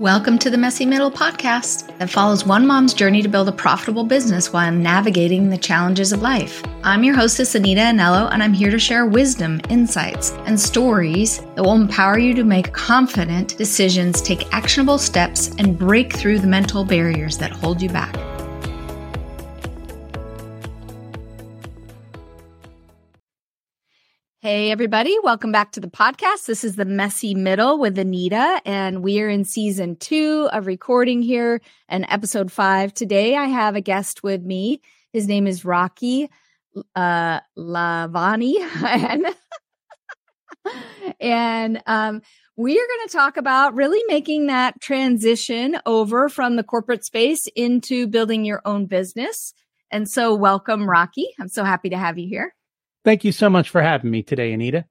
Welcome to the Messy Middle podcast that follows one mom's journey to build a profitable business while navigating the challenges of life. I'm your hostess, Anita Anello, and I'm here to share wisdom, insights, and stories that will empower you to make confident decisions, take actionable steps, and break through the mental barriers that hold you back. Hey, everybody. Welcome back to the podcast. This is the Messy Middle with Anita, and we are in season two of recording here and episode five. Today, I have a guest with me. His name is Rocky uh, Lalvani. and and um, we are going to talk about really making that transition over from the corporate space into building your own business. And so, welcome, Rocky. I'm so happy to have you here. Thank you so much for having me today, Anita.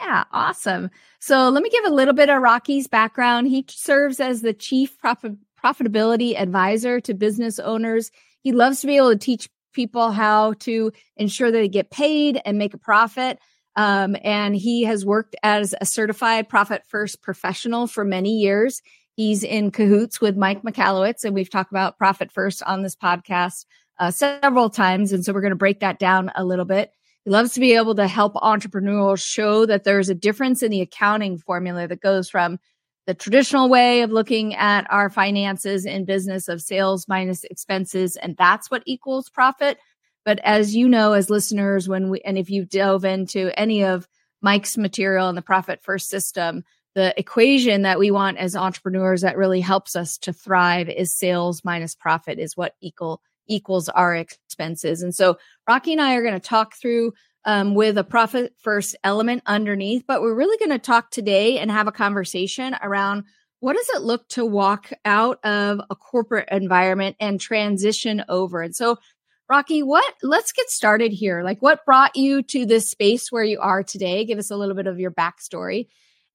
Yeah, awesome. So let me give a little bit of Rocky's background. He serves as the chief profit, profitability advisor to business owners. He loves to be able to teach people how to ensure that they get paid and make a profit. Um, and he has worked as a certified profit first professional for many years. He's in cahoots with Mike Michalowicz, and we've talked about profit first on this podcast uh, several times. And so we're going to break that down a little bit. He loves to be able to help entrepreneurs show that there's a difference in the accounting formula that goes from the traditional way of looking at our finances in business of sales minus expenses, and that's what equals profit. But as you know, as listeners, when we, and if you delve into any of Mike's material in the profit first system, the equation that we want as entrepreneurs that really helps us to thrive is sales minus profit is what equal equals our expenses. And so Rocky and I are going to talk through um, with a profit first element underneath, but we're really going to talk today and have a conversation around what does it look to walk out of a corporate environment and transition over. And so Rocky, what let's get started here. Like what brought you to this space where you are today? Give us a little bit of your backstory.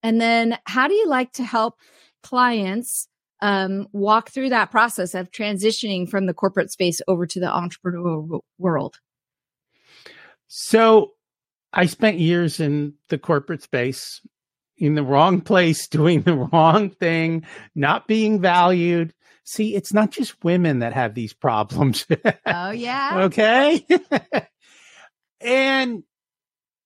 And then how do you like to help clients um, walk through that process of transitioning from the corporate space over to the entrepreneurial world? So I spent years in the corporate space in the wrong place, doing the wrong thing, not being valued. See, it's not just women that have these problems. oh, yeah. okay. and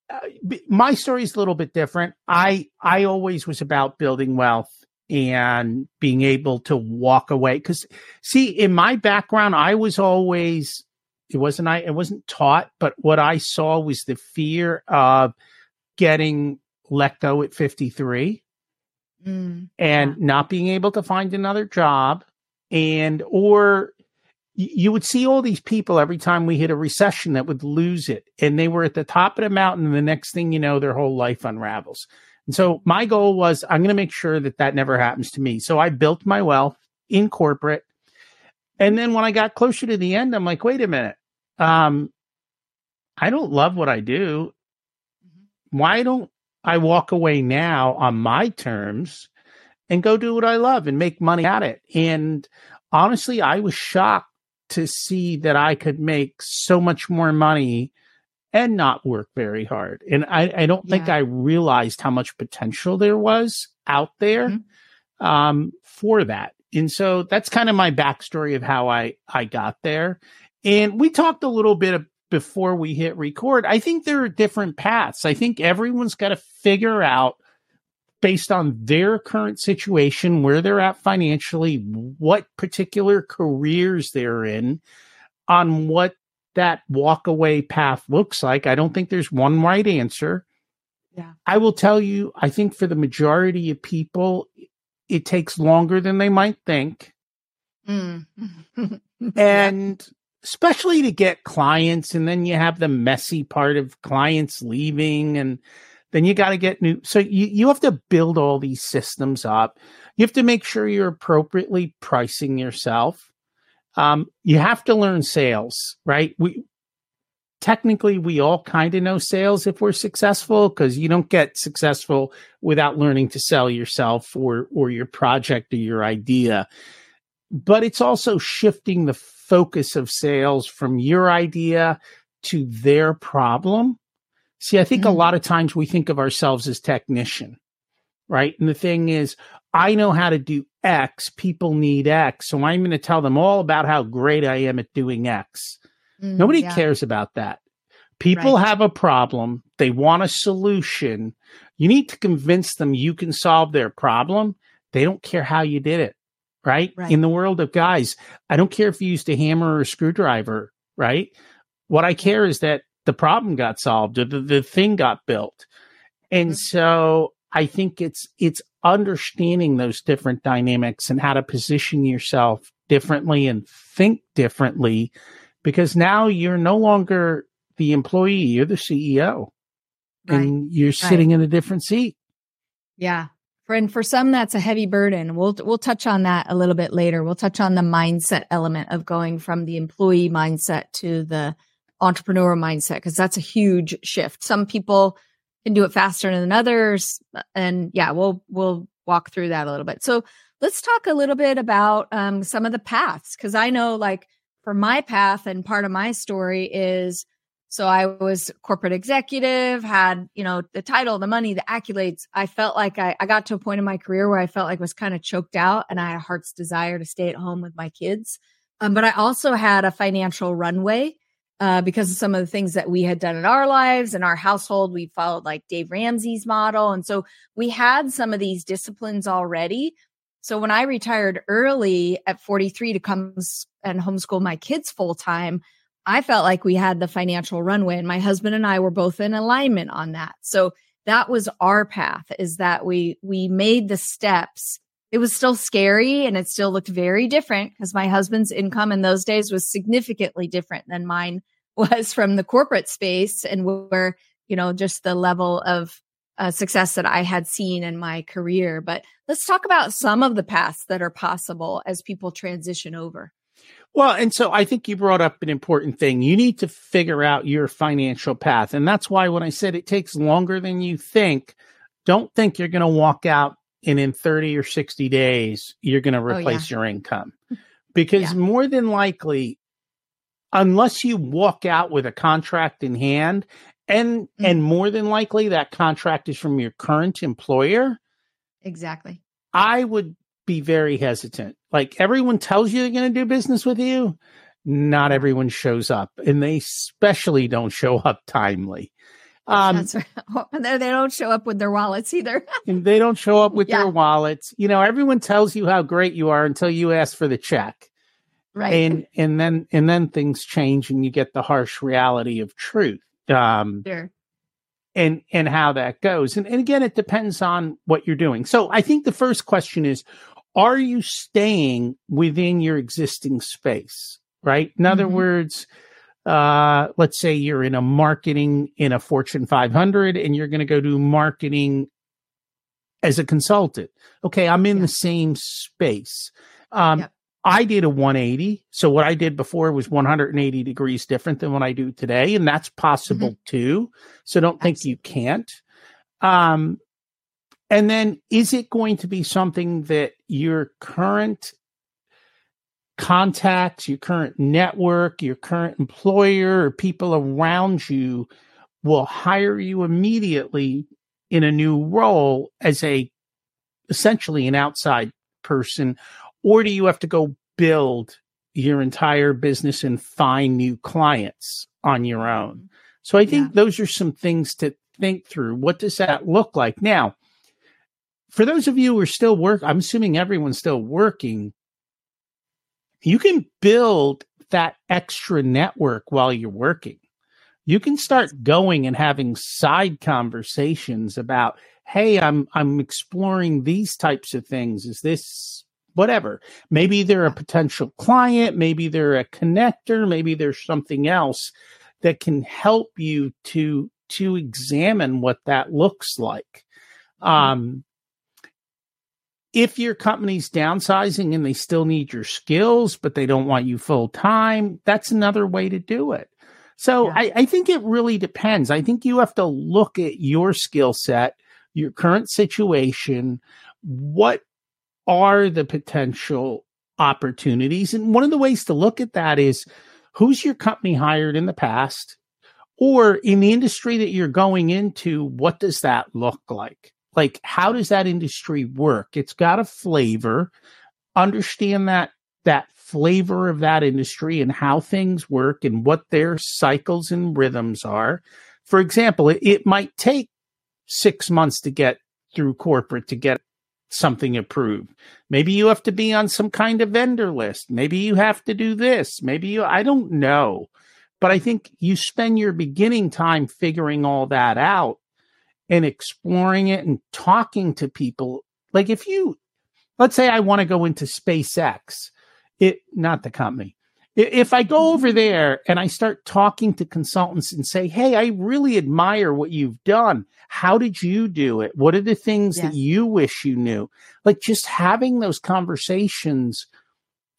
uh, my story is a little bit different. I I always was about building wealth and being able to walk away. Because see, in my background, I was always it wasn't I it wasn't taught, but what I saw was the fear of getting let go at 53 mm, and yeah. not being able to find another job and or you would see all these people every time we hit a recession that would lose it and they were at the top of the mountain and the next thing you know their whole life unravels and so my goal was I'm going to make sure that that never happens to me. So I built my wealth in corporate. And then when I got closer to the end, I'm like, wait a minute. Um, I don't love what I do. Mm-hmm. Why don't I walk away now on my terms and go do what I love and make money at it? And honestly, I was shocked to see that I could make so much more money and not work very hard. And I, I don't think I realized how much potential there was out there mm-hmm. um, for that. And so that's kind of my backstory of how I, I got there. And we talked a little bit of, before we hit record. I think there are different paths. I think everyone's got to figure out based on their current situation, where they're at financially, what particular careers they're in, on what that walk away path looks like. I don't think there's one right answer. Yeah. I will tell you, I think for the majority of people, it takes longer than they might think. Mm. and yeah. especially to get clients, and then you have the messy part of clients leaving, and then you got to get new. So you, you have to build all these systems up. You have to make sure you're appropriately pricing yourself. Um, you have to learn sales, right? We technically we all kind of know sales if we're successful because you don't get successful without learning to sell yourself or or your project or your idea. But it's also shifting the focus of sales from your idea to their problem. See, I think mm-hmm. a lot of times we think of ourselves as technician, right? And the thing is, I know how to do X, people need X. So I'm going to tell them all about how great I am at doing X. Mm, Nobody yeah. cares about that. People right. have a problem. They want a solution. You need to convince them you can solve their problem. They don't care how you did it, right? right? In the world of guys, I don't care if you used a hammer or a screwdriver, right? What I care is that the problem got solved or the, the thing got built. And mm-hmm. so I think it's it's understanding those different dynamics and how to position yourself differently and think differently because now you're no longer the employee, you're the CEO. Right. And you're sitting right. in a different seat. Yeah. For, and for some, that's a heavy burden. We'll we'll touch on that a little bit later. We'll touch on the mindset element of going from the employee mindset to the entrepreneur mindset because that's a huge shift. Some people can do it faster than others, and yeah, we'll we'll walk through that a little bit. So let's talk a little bit about um, some of the paths because I know, like, for my path and part of my story is so I was corporate executive, had, you know, the title, the money, the accolades. I felt like I, I got to a point in my career where I felt like I was kind of choked out and I had a heart's desire to stay at home with my kids. Um, but I also had a financial runway uh, because of some of the things that we had done in our lives and our household. We followed like Dave Ramsey's model. And so we had some of these disciplines already. So when I retired early at 43 to come and homeschool my kids full time, I felt like we had the financial runway and my husband and I were both in alignment on that. So that was our path is that we we made the steps. It was still scary and it still looked very different because my husband's income in those days was significantly different than mine was from the corporate space and where, you know, just the level of uh, success that I had seen in my career. But let's talk about some of the paths that are possible as people transition over. Well, and so I think you brought up an important thing. You need to figure out your financial path. And that's why when I said it takes longer than you think, don't think you're going to walk out and in 30 or 60 days, you're going to replace oh, yeah. your income. Because yeah. more than likely, unless you walk out with a contract in hand, and mm-hmm. and more than likely that contract is from your current employer. Exactly. I would be very hesitant. Like everyone tells you they're going to do business with you, not everyone shows up, and they especially don't show up timely. Um, right. they don't show up with their wallets either. they don't show up with yeah. their wallets. You know, everyone tells you how great you are until you ask for the check. Right. And and then and then things change and you get the harsh reality of truth. Um, sure and and how that goes. And, and again, it depends on what you're doing. So I think the first question is, are you staying within your existing space? Right. In other mm-hmm. words, uh, let's say you're in a marketing in a Fortune 500 and you're going to go do marketing as a consultant. Okay, I'm in yeah. the same space. Um, yep. I did a 180. So what I did before was 180 degrees different than what I do today. And that's possible mm-hmm. too. So don't think Absolutely. you can't. Um, and then is it going to be something that your current contacts, your current network, your current employer, or people around you will hire you immediately in a new role as a essentially an outside person or do you have to go build your entire business and find new clients on your own? So I think yeah. those are some things to think through. What does that look like? Now, for those of you who are still work, I'm assuming everyone's still working. You can build that extra network while you're working. You can start going and having side conversations about, hey, I'm I'm exploring these types of things. Is this whatever. Maybe they're a potential client, maybe they're a connector, maybe there's something else that can help you to to examine what that looks like. Mm-hmm. Um, if your company's downsizing and they still need your skills, but they don't want you full time, that's another way to do it. So yeah. I, I think it really depends. I think you have to look at your skill set, your current situation, what are the potential opportunities. And one of the ways to look at that is who's your company hired in the past? Or in the industry that you're going into, what does that look like? Like how does that industry work? It's got a flavor. Understand that that flavor of that industry and how things work and what their cycles and rhythms are. For example, it, it might take six months to get through corporate to get something approved. Maybe you have to be on some kind of vendor list. Maybe you have to do this. Maybe you, I don't know. But I think you spend your beginning time figuring all that out and exploring it and talking to people. Like if you, let's say I want to go into SpaceX, it, not the company. If I go over there and I start talking to consultants and say, Hey, I really admire what you've done. How did you do it? What are the things yes. that you wish you knew? Like just having those conversations,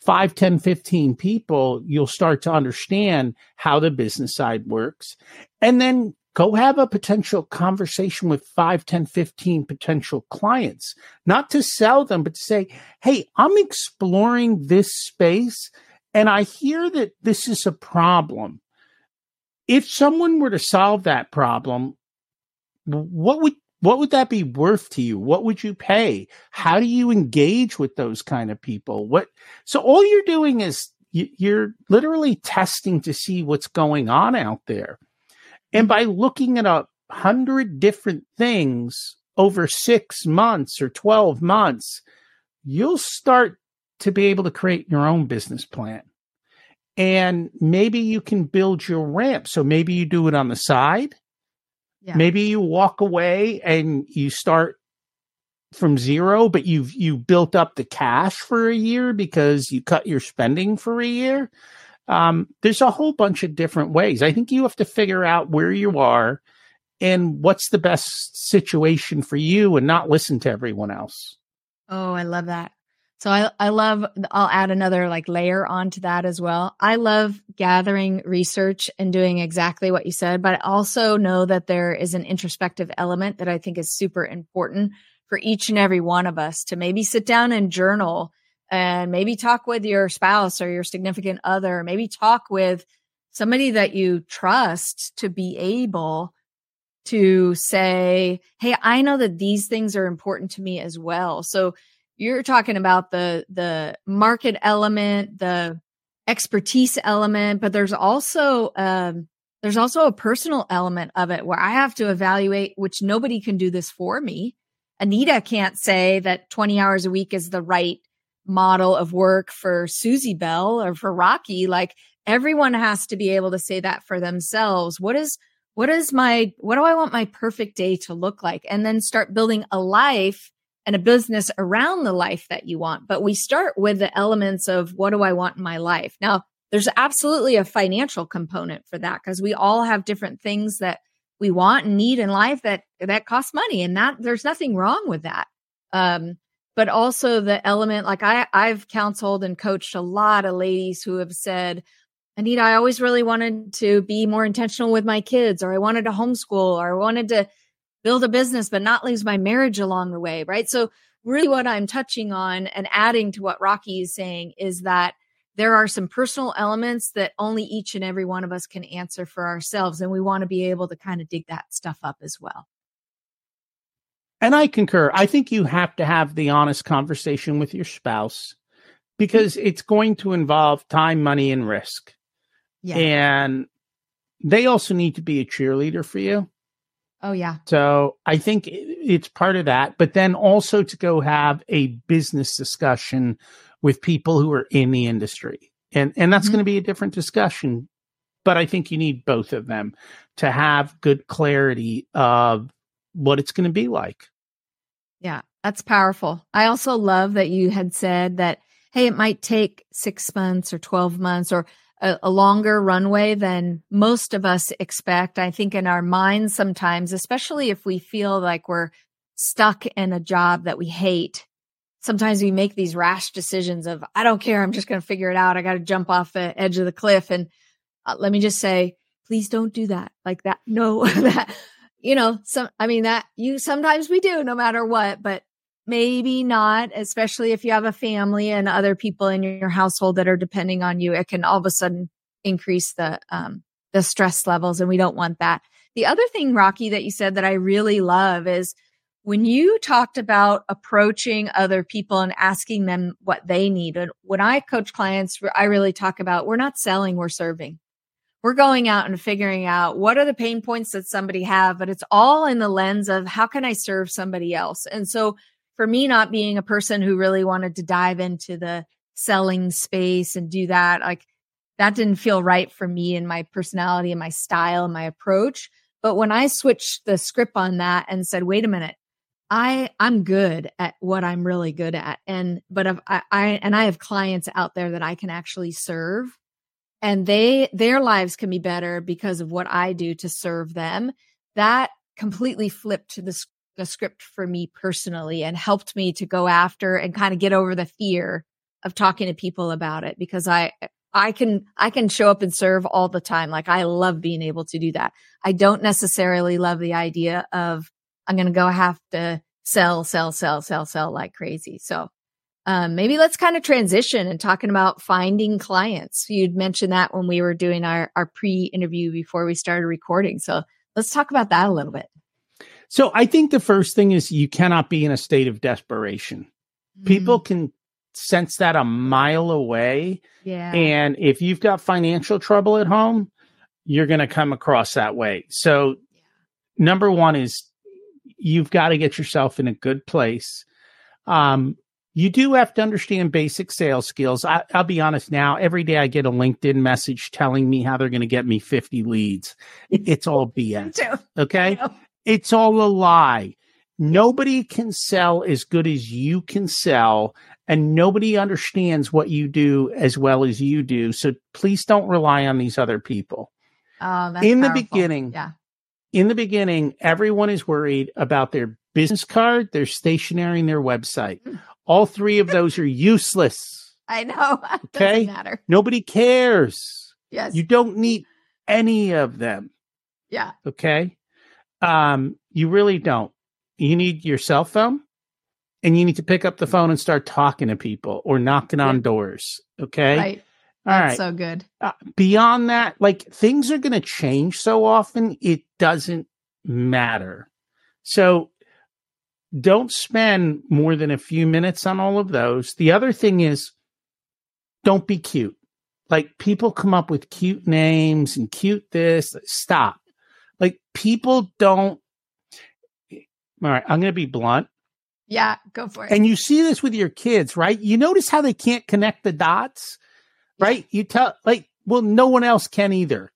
5, 10, 15 people, you'll start to understand how the business side works. And then go have a potential conversation with 5, 10, 15 potential clients, not to sell them, but to say, Hey, I'm exploring this space and I hear that this is a problem. If someone were to solve that problem, what would what would that be worth to you? What would you pay? How do you engage with those kind of people? What so all you're doing is you're literally testing to see what's going on out there. And by looking at a hundred different things over six months or 12 months, you'll start to be able to create your own business plan. And maybe you can build your ramp. So maybe you do it on the side. Yeah. Maybe you walk away and you start from zero, but you've you built up the cash for a year because you cut your spending for a year. Um, there's a whole bunch of different ways. I think you have to figure out where you are and what's the best situation for you and not listen to everyone else. Oh, I love that. So I, I love, I'll add another like layer onto that as well. I love gathering research and doing exactly what you said, but I also know that there is an introspective element that I think is super important for each and every one of us to maybe sit down and journal and maybe talk with your spouse or your significant other, maybe talk with somebody that you trust to be able to say, Hey, I know that these things are important to me as well. So you're talking about the the market element, the expertise element, but there's also um, there's also a personal element of it where I have to evaluate, which nobody can do this for me. Anita can't say that 20 hours a week is the right model of work for Susie Bell or for Rocky. Like everyone has to be able to say that for themselves. What is what is my what do I want my perfect day to look like? And then start building a life and a business around the life that you want. But we start with the elements of what do I want in my life? Now, there's absolutely a financial component for that because we all have different things that we want and need in life that that cost money and that there's nothing wrong with that. Um, but also the element like I I've counseled and coached a lot of ladies who have said, Anita, I always really wanted to be more intentional with my kids, or I wanted to homeschool, or I wanted to build a business, but not lose my marriage along the way, right? So, really, what I'm touching on and adding to what Rocky is saying is that there are some personal elements that only each and every one of us can answer for ourselves. And we want to be able to kind of dig that stuff up as well. And I concur. I think you have to have the honest conversation with your spouse because it's going to involve time, money, and risk. Yeah. And they also need to be a cheerleader for you. Oh, yeah. So I think it's part of that, but then also to go have a business discussion with people who are in the industry. And, and that's mm-hmm. going to be a different discussion. But I think you need both of them to have good clarity of what it's going to be like. Yeah, that's powerful. I also love that you had said that, hey, it might take six months or 12 months or a, a, longer runway than most of us expect. I think in our minds sometimes, especially if we feel like we're stuck in a job that we hate, sometimes we make these rash decisions of, I don't care. I'm just going to figure it out. I got to jump off the edge of the cliff. And uh, let me just say, please don't do that like that. No, that, you know, some, I mean, that you sometimes we do no matter what, but maybe not, especially if you have a family and other people in your household that are depending on you. It can all of a sudden increase the um, the stress levels, and we don't want that. The other thing, Rocky, that you said that I really love is when you talked about approaching other people and asking them what they need, And when I coach clients, I really talk about we're not selling, we're serving. We're going out and figuring out what are the pain points that somebody have, but it's all in the lens of how can I serve somebody else? And so for me, not being a person who really wanted to dive into the selling space and do that, like that didn't feel right for me and my personality and my style and my approach. But when I switched the script on that and said, wait a minute, I I'm good at what I'm really good at, and but if I, I and I have clients out there that I can actually serve, and they their lives can be better because of what I do to serve them. That completely flipped the, the script for me personally and helped me to go after and kind of get over the fear of talking to people about it because I I can I can show up and serve all the time. Like I love being able to do that. I don't necessarily love the idea of I'm going to go have to sell, sell, sell, sell, sell like crazy. So um, maybe let's kind of transition and talking about finding clients. You'd mentioned that when we were doing our, our pre interview before we started recording. So let's talk about that a little bit. So I think the first thing is you cannot be in a state of desperation. Mm-hmm. People can sense that a mile away. Yeah. And if you've got financial trouble at home, you're going to come across that way. So, yeah. number one is you've got to get yourself in a good place. Um, you do have to understand basic sales skills. I, will be honest now, every day I get a LinkedIn message telling me how they're going to get me 50 leads. It's all BS. Okay. It's all a lie. Nobody can sell as good as you can sell, and nobody understands what you do as well as you do. So please don't rely on these other people. Oh, in powerful. the beginning, yeah in the beginning, everyone is worried about their business card, their stationery, and their website. All three of those are useless. I know. Okay. matter. Nobody cares. Yes. You don't need any of them. Yeah. Okay. Um, you really don't. You need your cell phone and you need to pick up the phone and start talking to people or knocking on doors. Okay. Right. That's so good. Uh, beyond that, like things are going to change so often, it doesn't matter. So don't spend more than a few minutes on all of those. The other thing is don't be cute. Like people come up with cute names and cute this. Stop. Like people don't. All right, I'm going to be blunt. Yeah, go for it. And you see this with your kids, right? You notice how they can't connect the dots? right? You tell like, well, no one else can either.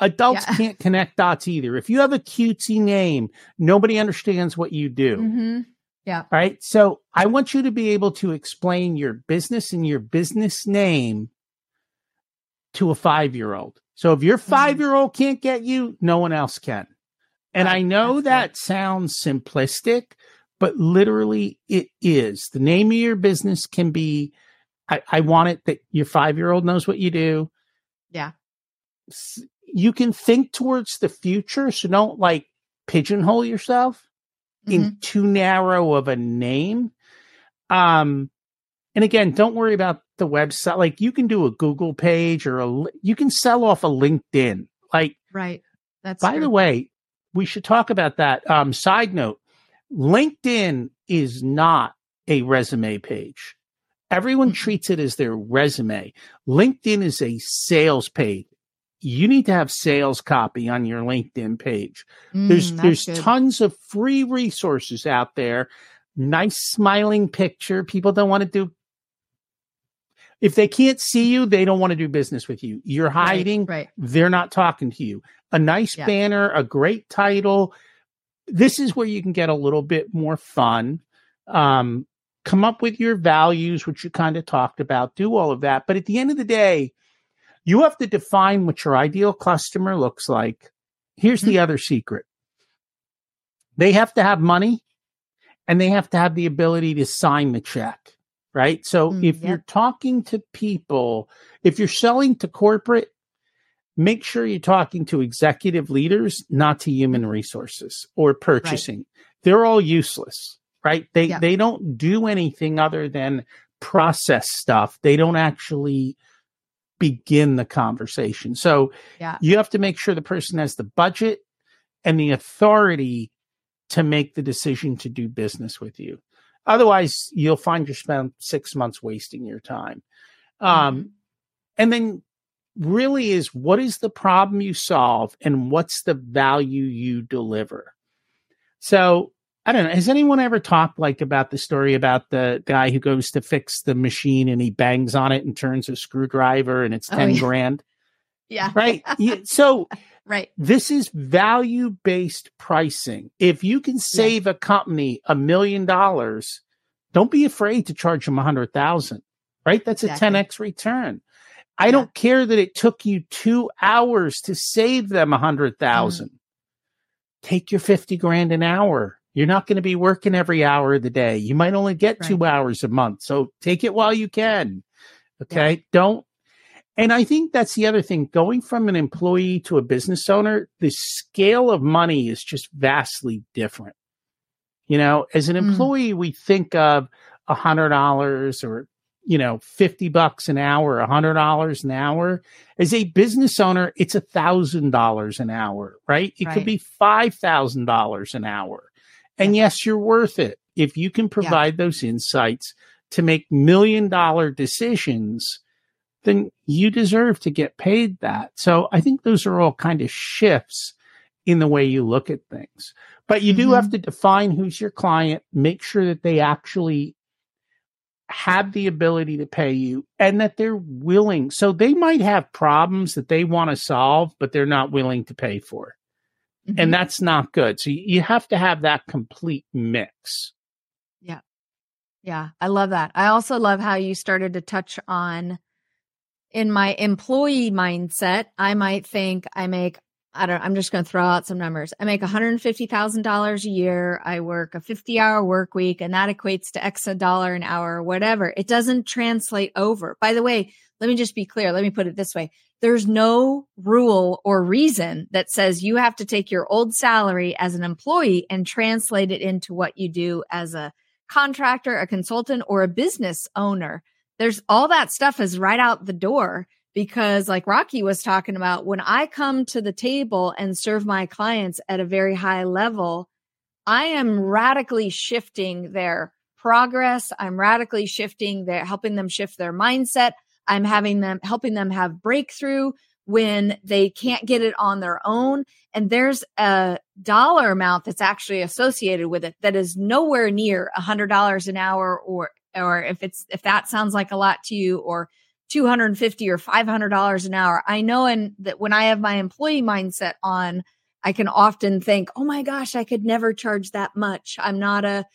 Adults yeah. can't connect dots either. If you have a cutesy name, nobody understands what you do. Mm-hmm. Yeah. Right. So I want you to be able to explain your business and your business name to a five year old. So if your five year old can't get you, no one else can. And right. I know That's that sounds simplistic, but literally it is. The name of your business can be I, I want it that your five year old knows what you do. Yeah. You can think towards the future. So don't like pigeonhole yourself mm-hmm. in too narrow of a name. Um, and again, don't worry about the website. Like you can do a Google page or a, you can sell off a LinkedIn. Like, right. That's by true. the way, we should talk about that. Um, side note, LinkedIn is not a resume page. Everyone treats it as their resume. LinkedIn is a sales page. You need to have sales copy on your LinkedIn page. Mm, there's there's good. tons of free resources out there. Nice smiling picture. People don't want to do if they can't see you, they don't want to do business with you. You're hiding. Right. right. They're not talking to you. A nice yeah. banner, a great title. This is where you can get a little bit more fun. Um, come up with your values, which you kind of talked about, do all of that. But at the end of the day, you have to define what your ideal customer looks like. Here's mm-hmm. the other secret they have to have money and they have to have the ability to sign the check, right? So mm, if yep. you're talking to people, if you're selling to corporate, make sure you're talking to executive leaders, not to human mm-hmm. resources or purchasing. Right. They're all useless right? They they don't do anything other than process stuff. They don't actually begin the conversation. So yeah. you have to make sure the person has the budget and the authority to make the decision to do business with you. Otherwise, you'll find you spend six months wasting your time. Um, mm-hmm. And then really is what is the problem you solve and what's the value you deliver? So I don't know. Has anyone ever talked like about the story about the guy who goes to fix the machine and he bangs on it and turns a screwdriver and it's 10 oh, yeah. grand? Yeah. Right. So, right. This is value based pricing. If you can save yeah. a company a million dollars, don't be afraid to charge them a hundred thousand. Right. That's exactly. a 10x return. I yeah. don't care that it took you two hours to save them a hundred thousand. Mm. Take your 50 grand an hour you're not going to be working every hour of the day. You might only get right. two hours a month. So take it while you can. Okay. Yeah. Don't. And I think that's the other thing going from an employee to a business owner, the scale of money is just vastly different. You know, as an mm. employee, mm. we think of a hundred dollars or you know, 50 bucks an hour, a hundred dollars an hour. As a business owner, it's a thousand dollars an hour, right? It right. could be five thousand dollars an hour. And yes, you're worth it if you can provide yeah. those insights to make million dollar decisions. Then you deserve to get paid that. So I think those are all kind of shifts in the way you look at things. But you mm-hmm. do have mm-hmm. to define who's your client, make sure that they actually have the ability to pay you and that they're willing. So they might have problems that they want to solve, but they're not willing to pay for. Mm-hmm. And that's not good. So you have to have that complete mix. Yeah. Yeah. I love that. I also love how you started to touch on in my employee mindset, I might think I make I don't I'm just going to throw out some numbers. I make $150,000 a year. I work a 50 hour work week and that equates to X a dollar an hour or whatever. It doesn't translate over. By the way, let me just be clear. Let me put it this way. There's no rule or reason that says you have to take your old salary as an employee and translate it into what you do as a contractor, a consultant, or a business owner. There's all that stuff is right out the door because like Rocky was talking about, when I come to the table and serve my clients at a very high level, I am radically shifting their progress. I'm radically shifting their helping them shift their mindset. I'm having them helping them have breakthrough when they can't get it on their own. And there's a dollar amount that's actually associated with it that is nowhere near a hundred dollars an hour or, or if it's, if that sounds like a lot to you or 250 or 500 dollars an hour. I know and that when I have my employee mindset on, I can often think, "Oh my gosh, I could never charge that much. I'm not a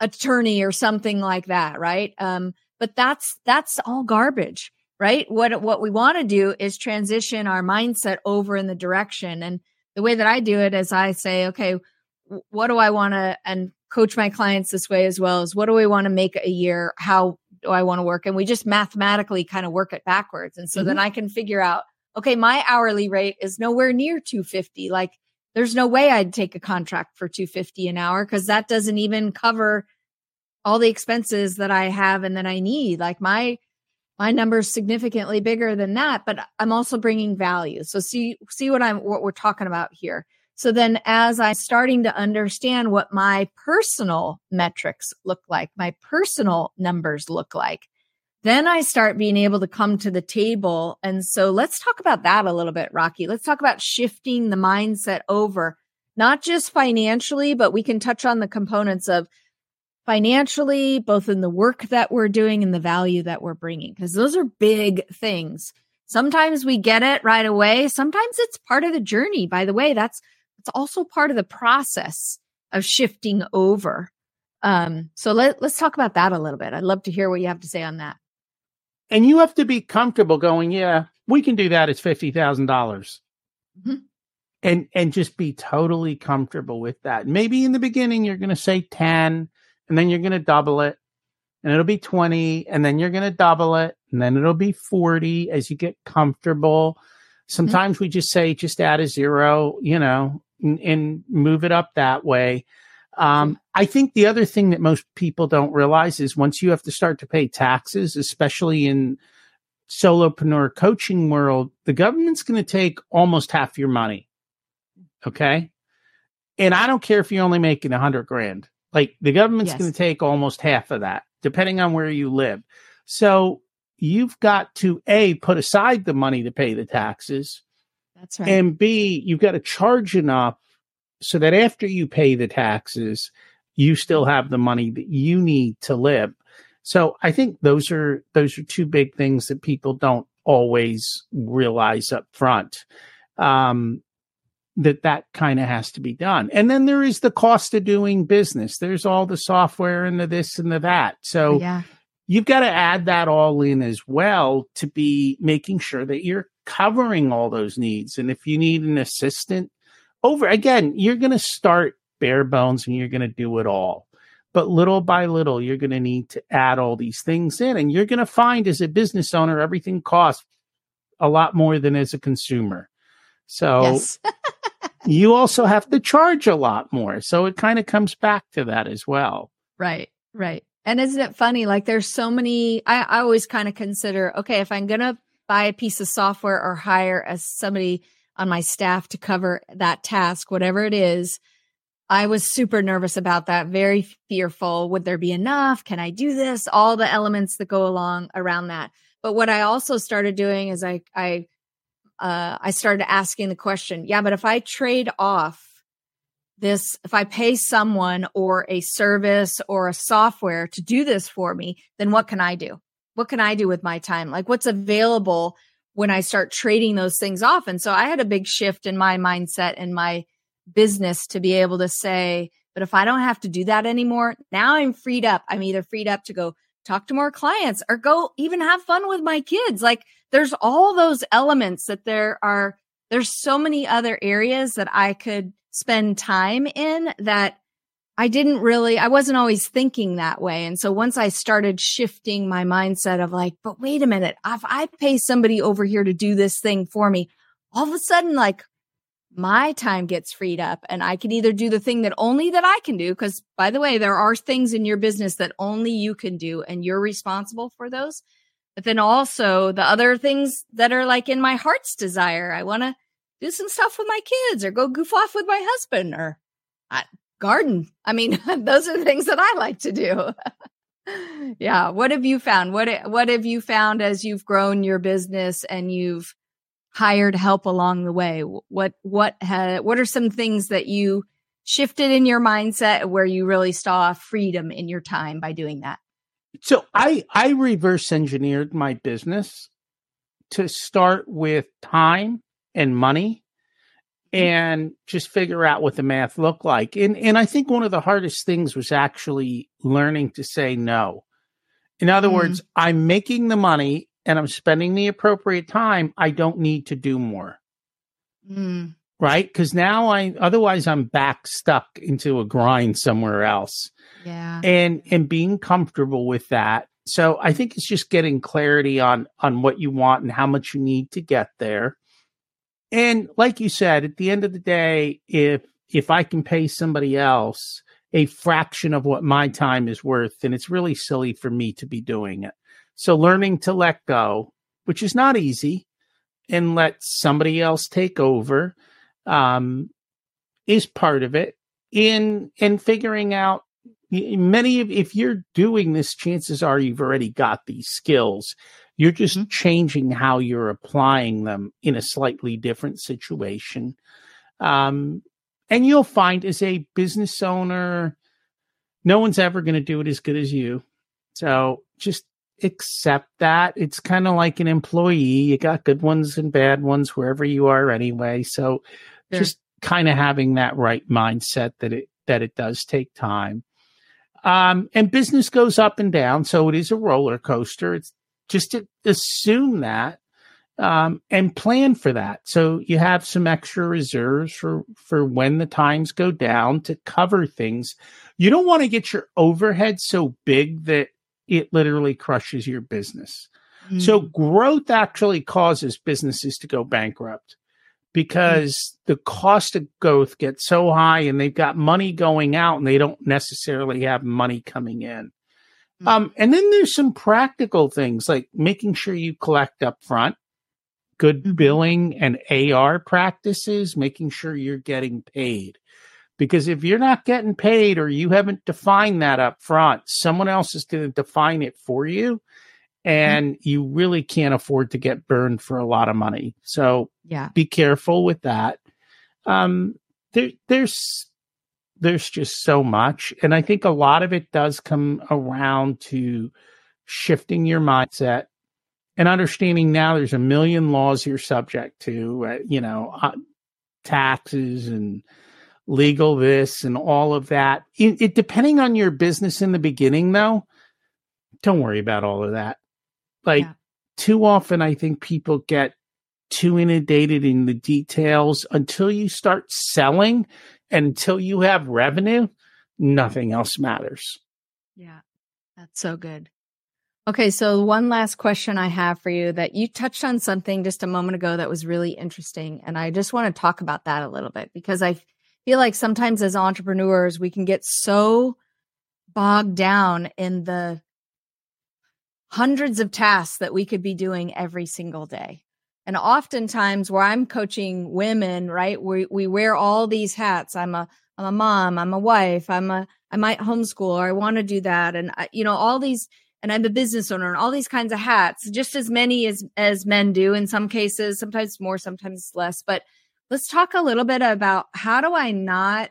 attorney or something like that, right?" Um, but that's that's all garbage right? What what we want to do is transition our mindset over in the direction. And the way that i do it is i say okay what do i want to and coach my clients this way as well as what do we want to make a year? How do i want to work? And we just mathematically kind of work it backwards. And so mm-hmm. then i can figure out okay my hourly rate is nowhere near 250 like there's no way i'd take a contract for 250 an hour because that doesn't even cover all the expenses that I have and that I need. Like my my number's significantly bigger than that, but I'm also bringing value. So see see what I'm what we're talking about here. So then as I'm starting to understand what my personal metrics look like, my personal numbers look like, then I start being able to come to the table. And so let's talk about that a little bit, Rocky. Let's talk about shifting the mindset over, not just financially, but we can touch on the components of financially, both in the work that we're doing and the value that we're bringing, because those are big things. Sometimes we get it right away. Sometimes it's part of the journey. By the way, that's, it's also part of the process of shifting over. Um, so let, let's talk about that a little bit. I'd love to hear what you have to say on that. And you have to be comfortable going, yeah, we can do that. It's $50,000. mm-hmm. And, and just be totally comfortable with that. Maybe in the beginning, you're going to say 10, and then you're going to double it and it'll be 20 and then you're going to double it and then it'll be 40 as you get comfortable. Mm-hmm. Sometimes mm-hmm. we just say just add a zero, you know, and, and move it up that way. Um. I think the other thing that most people don't realize is once you have to start to pay taxes, especially in solopreneur coaching world, the government's going to take almost half your money. Okay. And I don't care if you're only making a hundred grand. Like the government's Yes. going to take almost half of that, depending on where you live. So you've got to A, put aside the money to pay the taxes. That's right. And B, you've got to charge enough so that after you pay the taxes, you still have the money that you need to live. So I think those are those are two big things that people don't always realize up front. Um, that that kind of has to be done. And then there is the cost of doing business. There's all the software and the this and the that. So yeah. you've got to add that all in as well to be making sure that you're covering all those needs. And if you need an assistant over again, you're going to start bare bones and you're going to do it all. But little by little, you're going to need to add all these things in. And you're going to find as a business owner, everything costs a lot more than as a consumer. So Yes. you also have to charge a lot more. So it kind of comes back to that as well. Right, right. And isn't it funny? Like there's so many, I, I always kind of consider, okay, if I'm going to buy a piece of software or hire as somebody on my staff to cover that task, whatever it is, I was super nervous about that, very fearful. Would there be enough? Can I do this? All the elements that go along around that. But what I also started doing is I, I, uh, I started asking the question, yeah, but if I trade off this if i pay someone or a service or a software to do this for me then what can i do? What can i do with my time? Like what's available when i start trading those things off? And so i had a big shift in my mindset and my business to be able to say but if i don't have to do that anymore now i'm freed up. I'm either freed up to go talk to more clients or go even have fun with my kids like there's all those elements that there are there's so many other areas that i could spend time in that I didn't really, I wasn't always thinking that way. And so once I started shifting my mindset of like, but wait a minute, if I pay somebody over here to do this thing for me, all of a sudden, like my time gets freed up and I can either do the thing that only that I can do. Cause by the way, there are things in your business that only you can do and you're responsible for those. But then also the other things that are like in my heart's desire. I want to do some stuff with my kids or go goof off with my husband or uh, garden. I mean, those are the things that I like to do. yeah. What have you found? What, what have you found as you've grown your business and you've hired help along the way? What, what, ha- what are some things that you shifted in your mindset where you really saw freedom in your time by doing that? So I I reverse engineered my business to start with time and money and just figure out what the math looked like. And and I think one of the hardest things was actually learning to say no. In other Mm. words, I'm making the money and I'm spending the appropriate time. I don't need to do more. Mm, Right? Because now I otherwise I'm back stuck into a grind somewhere else yeah. and and being comfortable with that so i think it's just getting clarity on on what you want and how much you need to get there and like you said at the end of the day if if i can pay somebody else a fraction of what my time is worth then it's really silly for me to be doing it so learning to let go which is not easy and let somebody else take over um is part of it. In in figuring out many of if you're doing this chances are you've already got these skills. You're just Mhm. changing how you're applying them in a slightly different situation. Um and you'll find as a business owner no one's ever going to do it as good as you. So just accept that. It's kind of like an employee. You got good ones and bad ones wherever you are anyway. So Sure. just kind of having that right mindset that it that it does take time. Um and business goes up and down so it is a roller coaster. It's just to assume that um and plan for that. So you have some extra reserves for for when the times go down to cover things. You don't want to get your overhead so big that it literally crushes your business so Mm, growth actually causes businesses to go bankrupt because the cost of growth gets so high and they've got money going out and they don't necessarily have money coming in. Mm. Um, and then there's some practical things like making sure you collect up front, good Mhm. billing and AR practices, making sure you're getting paid. Because if you're not getting paid or you haven't defined that up front, someone else is going to define it for you. And mm-hmm. you really can't afford to get burned for a lot of money. So yeah, be careful with that. Um, there, there's there's just so much. And I think a lot of it does come around to shifting your mindset and understanding now there's a million laws you're subject to, uh, you know, uh, taxes and legal this and all of that. It, it, depending on your business in the beginning, though, don't worry about all of that. Like yeah. too often, I think people get too inundated in the details until you start selling until you have revenue, nothing else matters. Yeah, that's so good. Okay, so one last question I have for you that you touched on something just a moment ago that was really interesting. And I just want to talk about that a little bit because I feel like sometimes as entrepreneurs, we can get so bogged down in the hundreds of tasks that we could be doing every single day. And oftentimes where I'm coaching women, right, we, we wear all these hats. I'm a, I'm a mom, I'm a wife, I'm a, I might homeschool or I want to do that. And I, you know, all these, and I'm a business owner and all these kinds of hats, just as many as, as men do in some cases, sometimes more, sometimes less. But let's talk a little bit about how do I not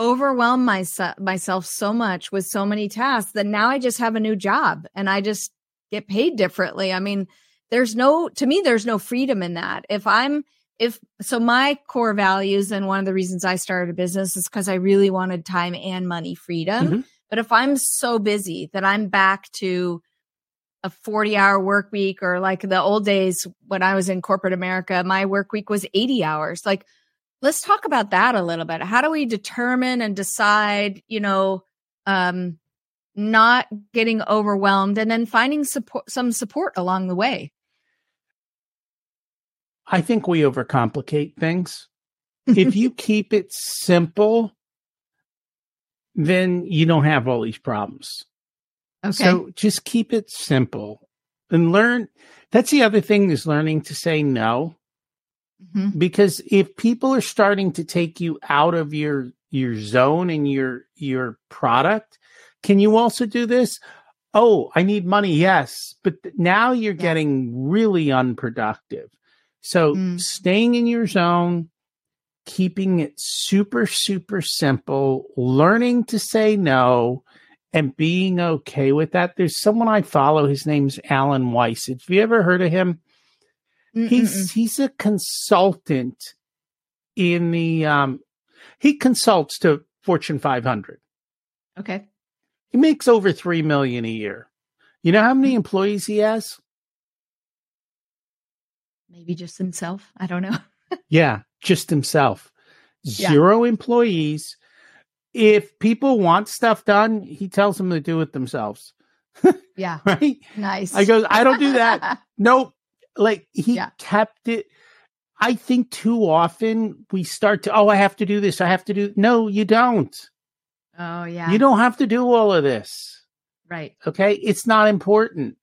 overwhelm myself myself so much with so many tasks that now I just have a new job and I just get paid differently. I mean, there's no to me there's no freedom in that if i'm if so my core values and one of the reasons i started a business is because i really wanted time and money freedom mm-hmm. but if i'm so busy that i'm back to a 40 hour work week or like the old days when i was in corporate america my work week was 80 hours like let's talk about that a little bit how do we determine and decide you know um not getting overwhelmed and then finding support some support along the way I think we overcomplicate things. if you keep it simple, then you don't have all these problems. Okay. So just keep it simple and learn. That's the other thing is learning to say no. Mm-hmm. Because if people are starting to take you out of your your zone and your your product, can you also do this? Oh, I need money. Yes, but now you're yeah. getting really unproductive. So mm. staying in your zone, keeping it super, super simple, learning to say no and being okay with that. There's someone I follow. His name's Alan Weiss. Have you ever heard of him? Mm-mm-mm. He's he's a consultant in the um he consults to Fortune 500. Okay. He makes over 3 million a year. You know how many mm. employees he has? maybe just himself. I don't know. yeah, just himself. Zero yeah. employees. If people want stuff done, he tells them to do it themselves. yeah. right? Nice. I goes, I don't do that. nope. Like he yeah. kept it. I think too often we start to, oh, I have to do this. I have to do. No, you don't. Oh, yeah. You don't have to do all of this. Right. Okay. It's not important.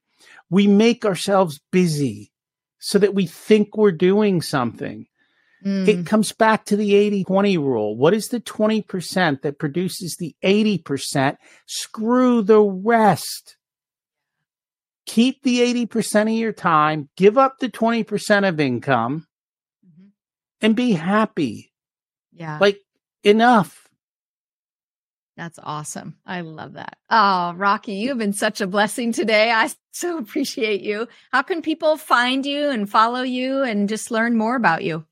We make ourselves busy so that we think we're doing something. Mm. It comes back to the 80 20 rule. What is the 20% that produces the 80%? Screw the rest. Keep the 80% of your time, give up the 20% of income, mm-hmm. and be happy. Yeah. Like enough. That's awesome. I love that. Oh, Rocky, you have been such a blessing today. I so appreciate you. How can people find you and follow you and just learn more about you?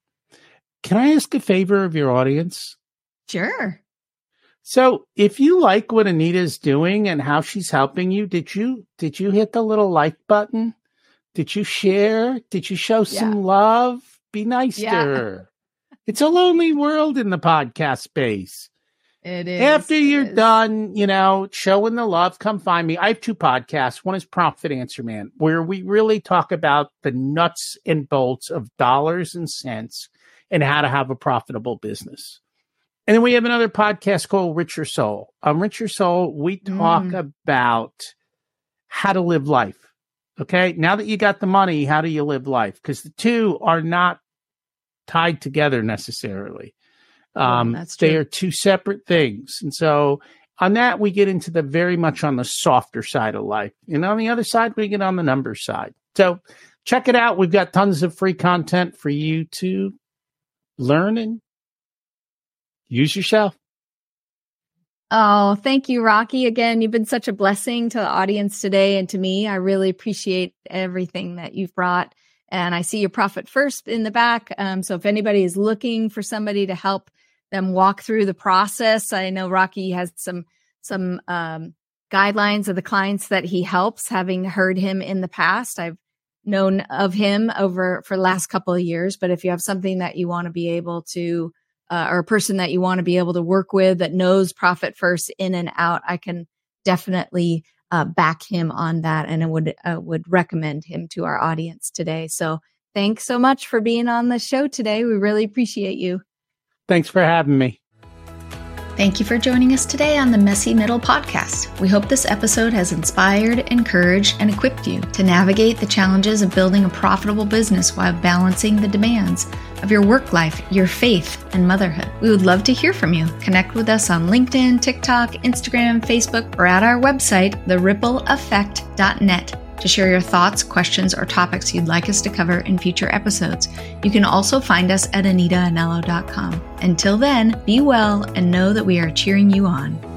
Can I ask a favor of your audience? Sure. So, if you like what Anita's doing and how she's helping you, did you did you hit the little like button? Did you share? Did you show some yeah. love? Be nice yeah. to her. It's a lonely world in the podcast space. It is. After you're is. done, you know, showing the love, come find me. I have two podcasts. One is Profit Answer Man, where we really talk about the nuts and bolts of dollars and cents and how to have a profitable business. And then we have another podcast called Richer Soul. On Richer Soul, we talk mm. about how to live life. Okay. Now that you got the money, how do you live life? Because the two are not tied together necessarily. Um, that's they are two separate things. And so on that, we get into the very much on the softer side of life. And on the other side, we get on the numbers side. So check it out. We've got tons of free content for you to learn and use yourself. Oh, thank you, Rocky. Again, you've been such a blessing to the audience today and to me. I really appreciate everything that you've brought. And I see your profit first in the back. Um, so if anybody is looking for somebody to help them walk through the process, I know Rocky has some some um, guidelines of the clients that he helps. Having heard him in the past, I've known of him over for the last couple of years. But if you have something that you want to be able to uh, or a person that you want to be able to work with that knows profit first in and out, I can definitely uh, back him on that, and I would uh, would recommend him to our audience today. So thanks so much for being on the show today. We really appreciate you. Thanks for having me. Thank you for joining us today on the Messy Middle podcast. We hope this episode has inspired, encouraged, and equipped you to navigate the challenges of building a profitable business while balancing the demands of your work life, your faith, and motherhood. We would love to hear from you. Connect with us on LinkedIn, TikTok, Instagram, Facebook, or at our website, therippleeffect.net to share your thoughts, questions, or topics you'd like us to cover in future episodes. You can also find us at anitaanello.com. Until then, be well and know that we are cheering you on.